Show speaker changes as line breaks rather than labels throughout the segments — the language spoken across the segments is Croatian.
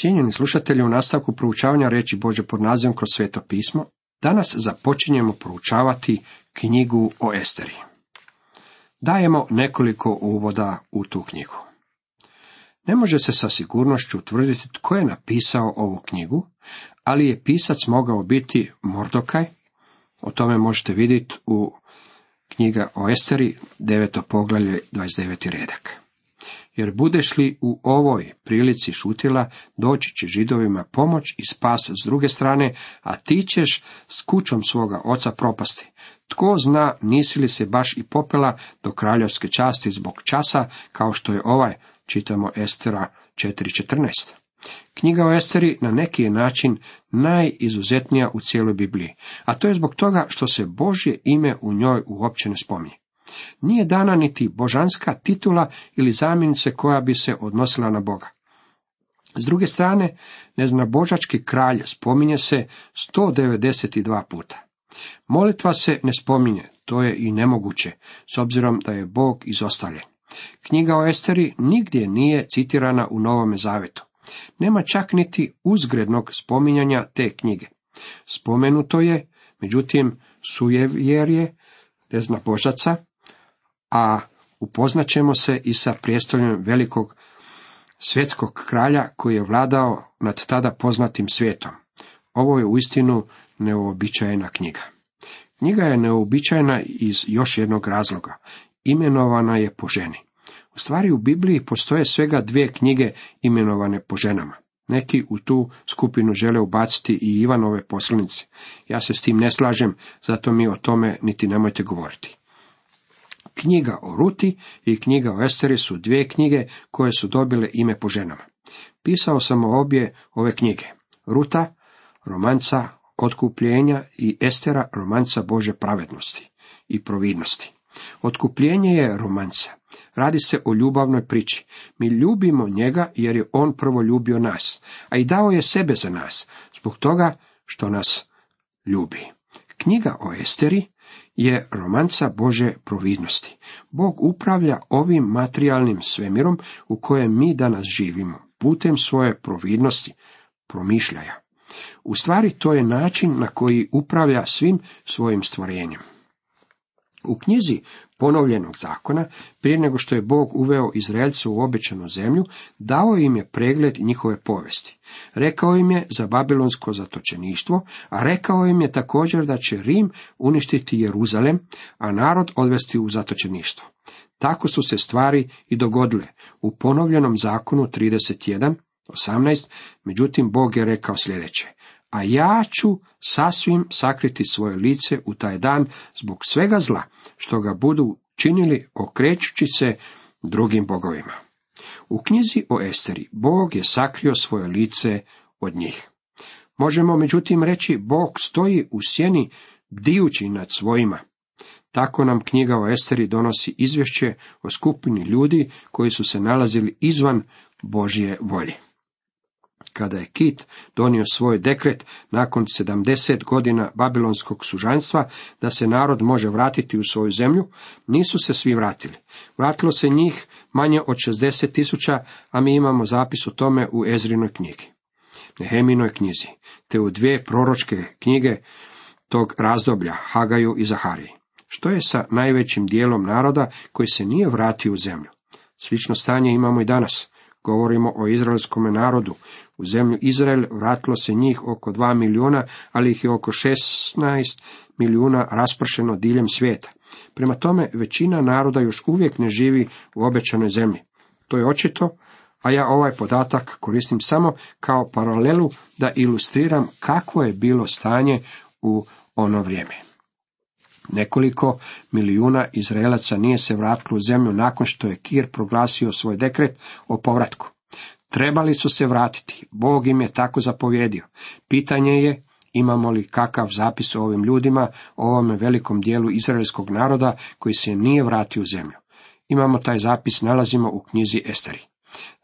Cijenjeni slušatelji, u nastavku proučavanja reći Bože pod nazivom kroz sveto pismo, danas započinjemo proučavati knjigu o Esteri. Dajemo nekoliko uvoda u tu knjigu. Ne može se sa sigurnošću utvrditi tko je napisao ovu knjigu, ali je pisac mogao biti Mordokaj, o tome možete vidjeti u knjiga o Esteri, deveto poglavlje, 29. redak. Jer budeš li u ovoj prilici šutila, doći će židovima pomoć i spas s druge strane, a ti ćeš s kućom svoga oca propasti. Tko zna, nisi li se baš i popela do kraljevske časti zbog časa, kao što je ovaj, čitamo Estera 4.14. Knjiga o Esteri na neki je način najizuzetnija u cijeloj Bibliji, a to je zbog toga što se Božje ime u njoj uopće ne spominje. Nije dana niti božanska titula ili zamjenice koja bi se odnosila na Boga. S druge strane, neznabožački kralj spominje se 192 puta. Molitva se ne spominje, to je i nemoguće, s obzirom da je Bog izostavljen. Knjiga o Esteri nigdje nije citirana u Novome Zavetu. Nema čak niti uzgrednog spominjanja te knjige. Spomenuto je, međutim, sujevjerje, zna božaca, a upoznaćemo se i sa prijestoljem velikog svjetskog kralja koji je vladao nad tada poznatim svijetom. Ovo je uistinu neobičajena knjiga. Knjiga je neobičajna iz još jednog razloga. Imenovana je po ženi. U stvari u Bibliji postoje svega dvije knjige imenovane po ženama. Neki u tu skupinu žele ubaciti i Ivanove poslanice. Ja se s tim ne slažem, zato mi o tome niti nemojte govoriti. Knjiga o Ruti i knjiga o Esteri su dvije knjige koje su dobile ime po ženama. Pisao sam obje ove knjige. Ruta, romanca otkupljenja i Estera, romanca Bože pravednosti i providnosti. Otkupljenje je romanca. Radi se o ljubavnoj priči. Mi ljubimo njega jer je on prvo ljubio nas, a i dao je sebe za nas, zbog toga što nas ljubi. Knjiga o Esteri je romanca Bože providnosti. Bog upravlja ovim materijalnim svemirom u kojem mi danas živimo, putem svoje providnosti, promišljaja. U stvari to je način na koji upravlja svim svojim stvorenjem. U knjizi ponovljenog zakona, prije nego što je Bog uveo Izraelce u obećanu zemlju, dao im je pregled njihove povesti. Rekao im je za babilonsko zatočeništvo, a rekao im je također da će Rim uništiti Jeruzalem, a narod odvesti u zatočeništvo. Tako su se stvari i dogodile. U ponovljenom zakonu 31, 18, međutim Bog je rekao sljedeće a ja ću sasvim sakriti svoje lice u taj dan zbog svega zla, što ga budu činili okrećući se drugim bogovima. U knjizi o Esteri Bog je sakrio svoje lice od njih. Možemo međutim reći Bog stoji u sjeni bdijući nad svojima. Tako nam knjiga o Esteri donosi izvješće o skupini ljudi koji su se nalazili izvan Božje volje. Kada je Kit donio svoj dekret nakon sedamdeset godina babilonskog sužanstva da se narod može vratiti u svoju zemlju, nisu se svi vratili. Vratilo se njih manje od šezdeset tisuća, a mi imamo zapis o tome u Ezrinoj knjigi, Neheminoj knjizi, te u dvije proročke knjige tog razdoblja, Hagaju i Zahariji. Što je sa najvećim dijelom naroda koji se nije vratio u zemlju? Slično stanje imamo i danas. Govorimo o izraelskom narodu. U zemlju Izrael vratilo se njih oko dva milijuna, ali ih je oko 16 milijuna raspršeno diljem svijeta. Prema tome, većina naroda još uvijek ne živi u obećanoj zemlji. To je očito, a ja ovaj podatak koristim samo kao paralelu da ilustriram kakvo je bilo stanje u ono vrijeme. Nekoliko milijuna Izraelaca nije se vratilo u zemlju nakon što je Kir proglasio svoj dekret o povratku. Trebali su se vratiti, Bog im je tako zapovjedio. Pitanje je imamo li kakav zapis o ovim ljudima, o ovome velikom dijelu izraelskog naroda koji se nije vratio u zemlju. Imamo taj zapis, nalazimo u knjizi Esteri.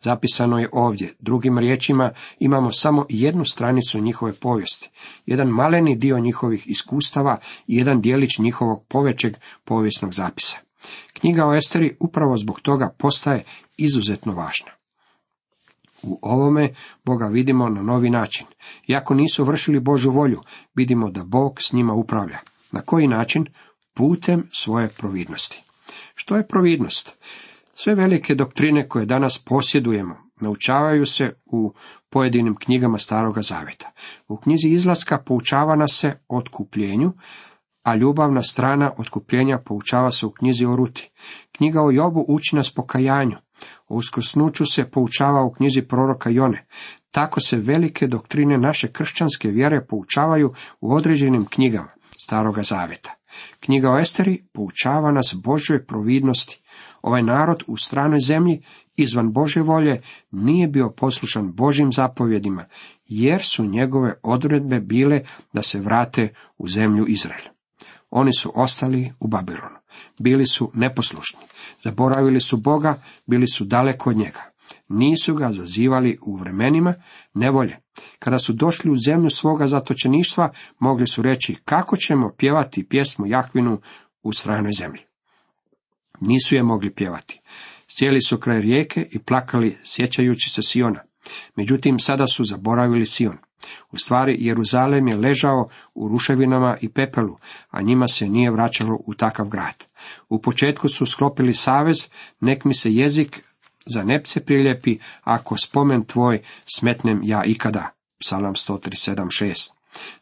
Zapisano je ovdje, drugim riječima imamo samo jednu stranicu njihove povijesti, jedan maleni dio njihovih iskustava i jedan dijelić njihovog povećeg povijesnog zapisa. Knjiga o Esteri upravo zbog toga postaje izuzetno važna. U ovome Boga vidimo na novi način. Iako nisu vršili Božu volju, vidimo da Bog s njima upravlja. Na koji način? Putem svoje providnosti. Što je providnost? Sve velike doktrine koje danas posjedujemo naučavaju se u pojedinim knjigama Staroga Zaveta. U knjizi izlaska poučava nas se otkupljenju, a ljubavna strana otkupljenja poučava se u knjizi o Ruti. Knjiga o Jobu uči nas pokajanju. O uskrsnuću se poučava u knjizi proroka Jone. Tako se velike doktrine naše kršćanske vjere poučavaju u određenim knjigama Staroga Zaveta. Knjiga o Esteri poučava nas Božoj providnosti. Ovaj narod u stranoj zemlji, izvan Bože volje, nije bio poslušan Božim zapovjedima, jer su njegove odredbe bile da se vrate u zemlju Izrael. Oni su ostali u Babilonu. Bili su neposlušni. Zaboravili su Boga, bili su daleko od njega. Nisu ga zazivali u vremenima nevolje. Kada su došli u zemlju svoga zatočeništva, mogli su reći kako ćemo pjevati pjesmu Jahvinu u stranoj zemlji. Nisu je mogli pjevati. Sjeli su kraj rijeke i plakali sjećajući se Siona. Međutim, sada su zaboravili Sion. U stvari, Jeruzalem je ležao u ruševinama i pepelu, a njima se nije vraćalo u takav grad. U početku su sklopili savez, nek mi se jezik za nepce priljepi, ako spomen tvoj smetnem ja ikada. Psalam 137.6.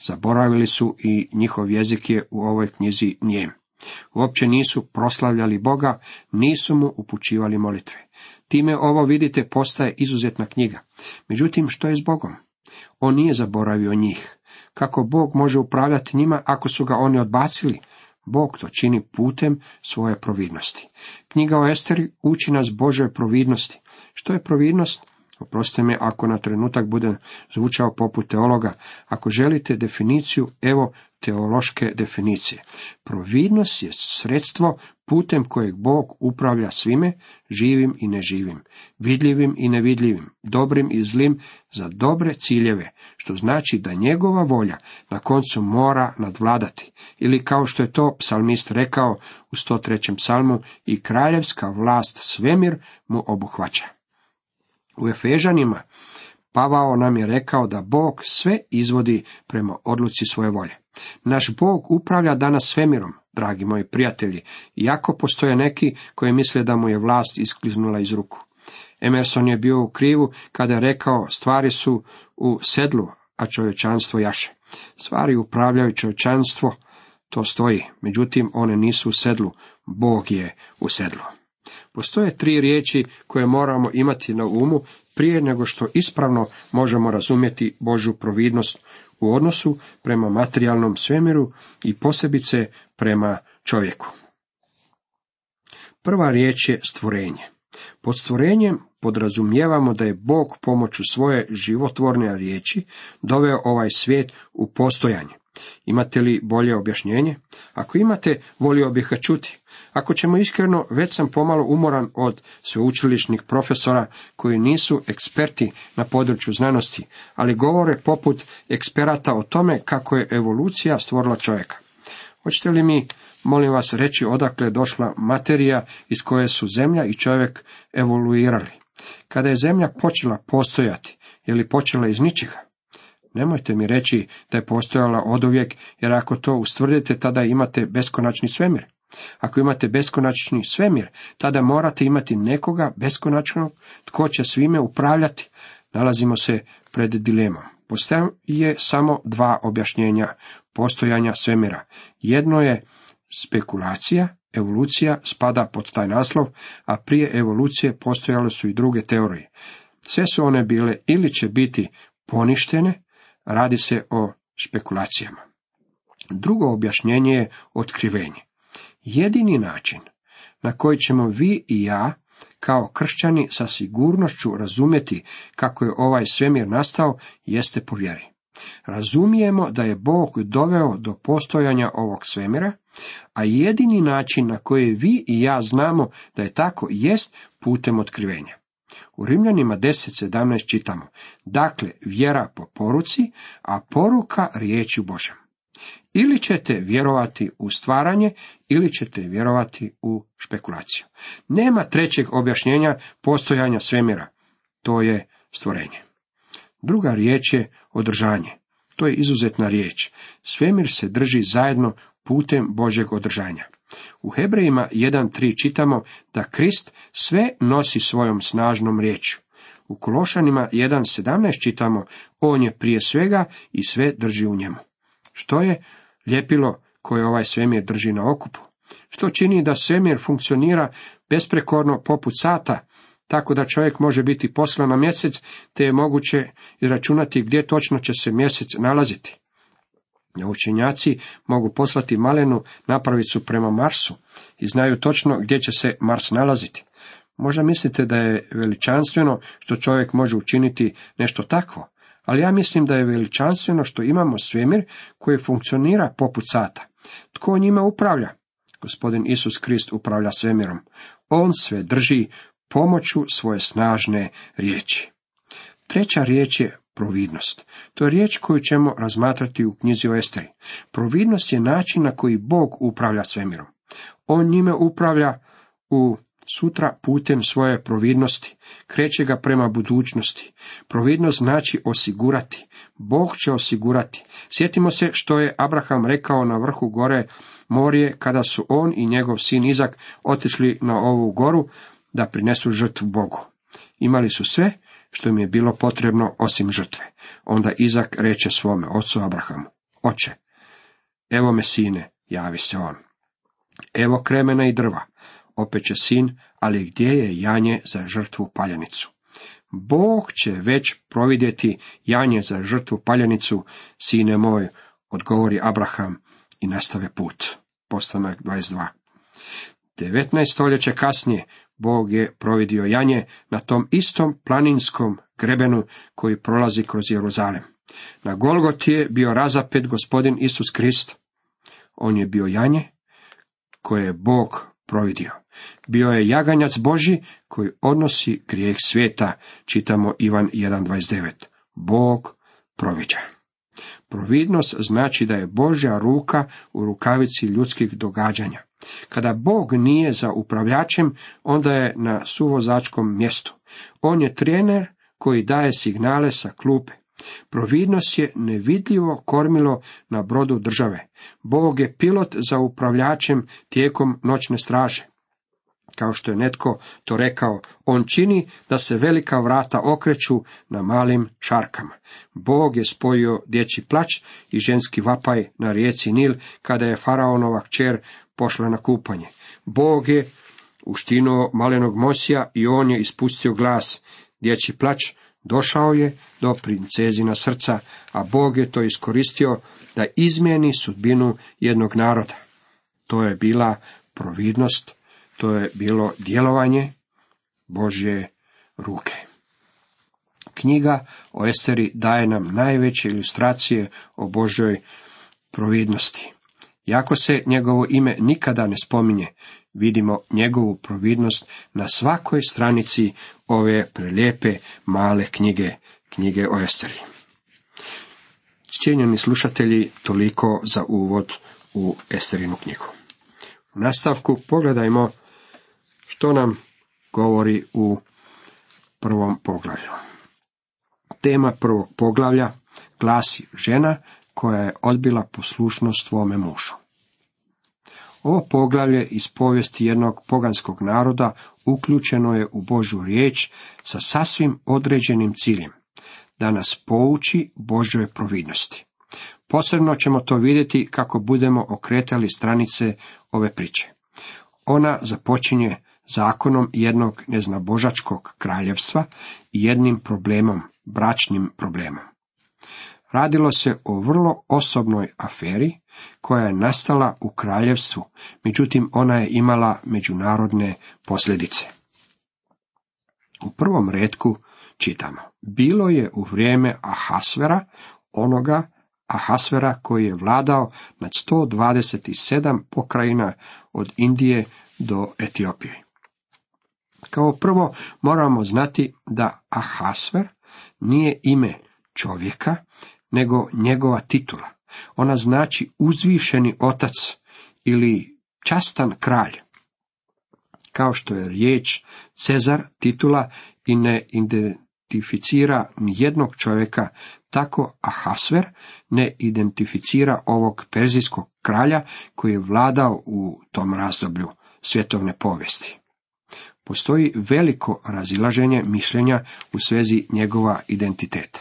Zaboravili su i njihov jezik je u ovoj knjizi njem. Uopće nisu proslavljali Boga, nisu mu upućivali molitve. Time ovo vidite postaje izuzetna knjiga. Međutim, što je s Bogom? On nije zaboravio njih. Kako Bog može upravljati njima ako su ga oni odbacili? Bog to čini putem svoje providnosti. Knjiga o Esteri uči nas Božoj providnosti. Što je providnost? Oprostite me ako na trenutak budem zvučao poput teologa. Ako želite definiciju, evo teološke definicije. Providnost je sredstvo putem kojeg Bog upravlja svime, živim i neživim, vidljivim i nevidljivim, dobrim i zlim, za dobre ciljeve, što znači da njegova volja na koncu mora nadvladati, ili kao što je to psalmist rekao u 103. psalmu, i kraljevska vlast svemir mu obuhvaća. U Efežanima Pavao nam je rekao da Bog sve izvodi prema odluci svoje volje. Naš Bog upravlja danas svemirom, dragi moji prijatelji, iako postoje neki koji misle da mu je vlast iskliznula iz ruku. Emerson je bio u krivu kada je rekao stvari su u sedlu, a čovječanstvo jaše. Stvari upravljaju čovječanstvo, to stoji, međutim one nisu u sedlu, Bog je u sedlu. Postoje tri riječi koje moramo imati na umu prije nego što ispravno možemo razumjeti Božju providnost u odnosu prema materijalnom svemiru i posebice prema čovjeku. Prva riječ je stvorenje. Pod stvorenjem podrazumijevamo da je Bog pomoću svoje životvorne riječi doveo ovaj svijet u postojanje. Imate li bolje objašnjenje? Ako imate, volio bih ga čuti. Ako ćemo iskreno, već sam pomalo umoran od sveučilišnih profesora koji nisu eksperti na području znanosti, ali govore poput eksperata o tome kako je evolucija stvorila čovjeka. Hoćete li mi, molim vas, reći odakle je došla materija iz koje su zemlja i čovjek evoluirali? Kada je zemlja počela postojati, je li počela iz ničega? Nemojte mi reći da je postojala oduvijek, jer ako to ustvrdite, tada imate beskonačni svemir. Ako imate beskonačni svemir, tada morate imati nekoga beskonačnog tko će svime upravljati. Nalazimo se pred dilemom. Postoje samo dva objašnjenja postojanja svemira. Jedno je spekulacija, evolucija spada pod taj naslov, a prije evolucije postojale su i druge teorije. Sve su one bile ili će biti poništene, radi se o špekulacijama. Drugo objašnjenje je otkrivenje. Jedini način na koji ćemo vi i ja kao kršćani sa sigurnošću razumjeti kako je ovaj svemir nastao jeste po vjeri. Razumijemo da je Bog doveo do postojanja ovog svemira, a jedini način na koji vi i ja znamo da je tako jest putem otkrivenja. U Rimljanima 10.17 čitamo, dakle, vjera po poruci, a poruka riječju Božem. Ili ćete vjerovati u stvaranje, ili ćete vjerovati u špekulaciju. Nema trećeg objašnjenja postojanja svemira. To je stvorenje. Druga riječ je održanje. To je izuzetna riječ. Svemir se drži zajedno putem Božeg održanja. U Hebrejima 1.3 čitamo da Krist sve nosi svojom snažnom riječju. U Kološanima 1.17 čitamo, on je prije svega i sve drži u njemu. Što je ljepilo koje ovaj svemir drži na okupu? Što čini da svemir funkcionira besprekorno poput sata, tako da čovjek može biti poslan na mjesec, te je moguće računati gdje točno će se mjesec nalaziti. Učenjaci mogu poslati malenu napravicu prema Marsu i znaju točno gdje će se Mars nalaziti. Možda mislite da je veličanstveno što čovjek može učiniti nešto takvo, ali ja mislim da je veličanstveno što imamo svemir koji funkcionira poput sata. Tko njime upravlja? Gospodin Isus Krist upravlja svemirom. On sve drži pomoću svoje snažne riječi. Treća riječ je providnost. To je riječ koju ćemo razmatrati u knjizi o Esteri. Providnost je način na koji Bog upravlja svemirom. On njime upravlja u sutra putem svoje providnosti, kreće ga prema budućnosti. Providnost znači osigurati. Bog će osigurati. Sjetimo se što je Abraham rekao na vrhu gore Morije kada su on i njegov sin Izak otišli na ovu goru da prinesu žrtvu Bogu. Imali su sve što im je bilo potrebno osim žrtve. Onda Izak reče svome ocu Abrahamu, oče, evo me sine, javi se on. Evo kremena i drva, opet će sin, ali gdje je janje za žrtvu paljanicu? Bog će već providjeti janje za žrtvu paljanicu, sine moj, odgovori Abraham i nastave put. Postanak 22. 19. stoljeće kasnije Bog je providio janje na tom istom planinskom grebenu koji prolazi kroz Jeruzalem. Na Golgoti je bio razapet gospodin Isus Krist. On je bio janje koje je Bog providio. Bio je jaganjac Boži koji odnosi grijeh svijeta, čitamo Ivan 1.29. Bog proviđa. Providnost znači da je Božja ruka u rukavici ljudskih događanja. Kada Bog nije za upravljačem, onda je na suvozačkom mjestu. On je trener koji daje signale sa klupe. Providnost je nevidljivo kormilo na brodu države. Bog je pilot za upravljačem tijekom noćne straže. Kao što je netko to rekao, on čini da se velika vrata okreću na malim šarkama. Bog je spojio dječji plać i ženski vapaj na rijeci Nil kada je faraonova kćer pošla na kupanje. Bog je uštinuo malenog Mosija i on je ispustio glas. Dječji plać došao je do princezina srca, a Bog je to iskoristio da izmijeni sudbinu jednog naroda. To je bila providnost, to je bilo djelovanje Božje ruke. Knjiga o Esteri daje nam najveće ilustracije o Božoj providnosti. Jako se njegovo ime nikada ne spominje, vidimo njegovu providnost na svakoj stranici ove prelijepe male knjige, knjige o Esteri. Cijenjeni slušatelji, toliko za uvod u Esterinu knjigu. U nastavku pogledajmo što nam govori u prvom poglavlju. Tema prvog poglavlja glasi žena koja je odbila poslušnost svome mužu. Ovo poglavlje iz povijesti jednog poganskog naroda uključeno je u Božju riječ sa sasvim određenim ciljem, da nas pouči Božoj providnosti. Posebno ćemo to vidjeti kako budemo okretali stranice ove priče. Ona započinje zakonom jednog neznabožačkog kraljevstva i jednim problemom, bračnim problemom. Radilo se o vrlo osobnoj aferi koja je nastala u kraljevstvu, međutim ona je imala međunarodne posljedice. U prvom redku čitamo. Bilo je u vrijeme Ahasvera, onoga Ahasvera koji je vladao nad 127 pokrajina od Indije do Etiopije. Kao prvo moramo znati da Ahasver nije ime čovjeka, nego njegova titula. Ona znači uzvišeni otac ili častan kralj. Kao što je riječ Cezar titula i ne identificira ni jednog čovjeka, tako Ahasver ne identificira ovog perzijskog kralja koji je vladao u tom razdoblju svjetovne povijesti. Postoji veliko razilaženje mišljenja u svezi njegova identiteta.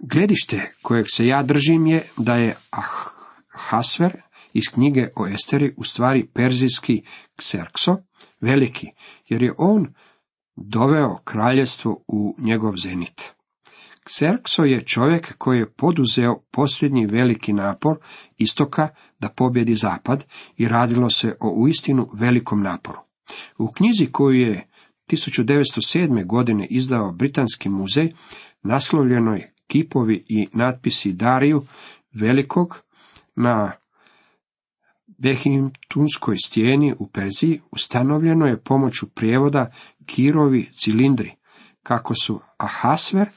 Gledište kojeg se ja držim je da je Ahasver iz knjige o Esteri u stvari perzijski Xerxo, veliki, jer je on doveo kraljestvo u njegov zenit. Xerxo je čovjek koji je poduzeo posljednji veliki napor istoka da pobjedi zapad i radilo se o uistinu velikom naporu. U knjizi koju je 1907. godine izdao Britanski muzej, naslovljenoj kipovi i natpisi Dariju Velikog na Behimtunskoj stijeni u Perziji ustanovljeno je pomoću prijevoda Kirovi cilindri, kako su Ahasver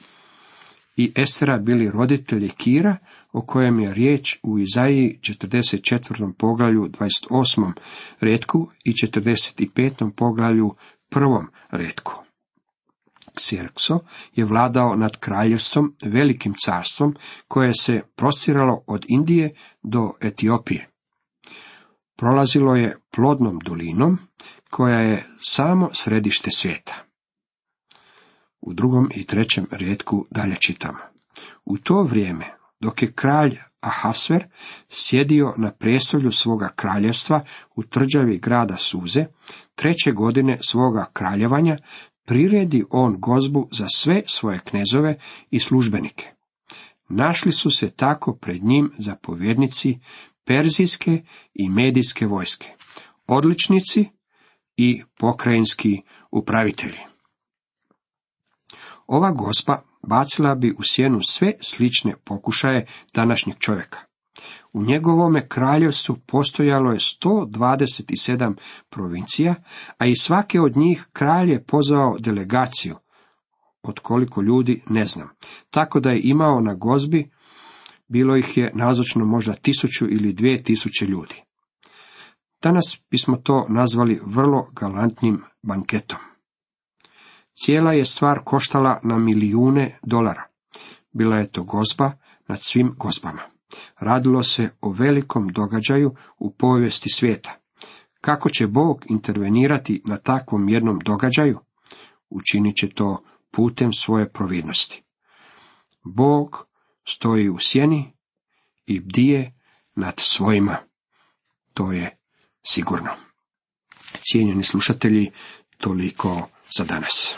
i Estera bili roditelji Kira, o kojem je riječ u Izaiji 44. poglavlju 28. redku i 45. poglavlju prvom redku. Xerxo je vladao nad kraljevstvom, velikim carstvom, koje se prostiralo od Indije do Etiopije. Prolazilo je plodnom dolinom, koja je samo središte svijeta. U drugom i trećem redku dalje čitamo. U to vrijeme, dok je kralj Ahasver sjedio na prestolju svoga kraljevstva u trđavi grada Suze, treće godine svoga kraljevanja, priredi on gozbu za sve svoje knezove i službenike. Našli su se tako pred njim zapovjednici perzijske i medijske vojske, odličnici i pokrajinski upravitelji. Ova gospa bacila bi u sjenu sve slične pokušaje današnjeg čovjeka. U njegovome kraljevstvu postojalo je 127 provincija, a i svake od njih kralj je pozvao delegaciju, od koliko ljudi ne znam, tako da je imao na gozbi, bilo ih je nazočno možda tisuću ili dvije tisuće ljudi. Danas bismo to nazvali vrlo galantnim banketom. Cijela je stvar koštala na milijune dolara. Bila je to gozba nad svim gozbama. Radilo se o velikom događaju u povijesti svijeta. Kako će Bog intervenirati na takvom jednom događaju? Učinit će to putem svoje providnosti. Bog stoji u sjeni i bdije nad svojima. To je sigurno. Cijenjeni slušatelji, toliko za danas.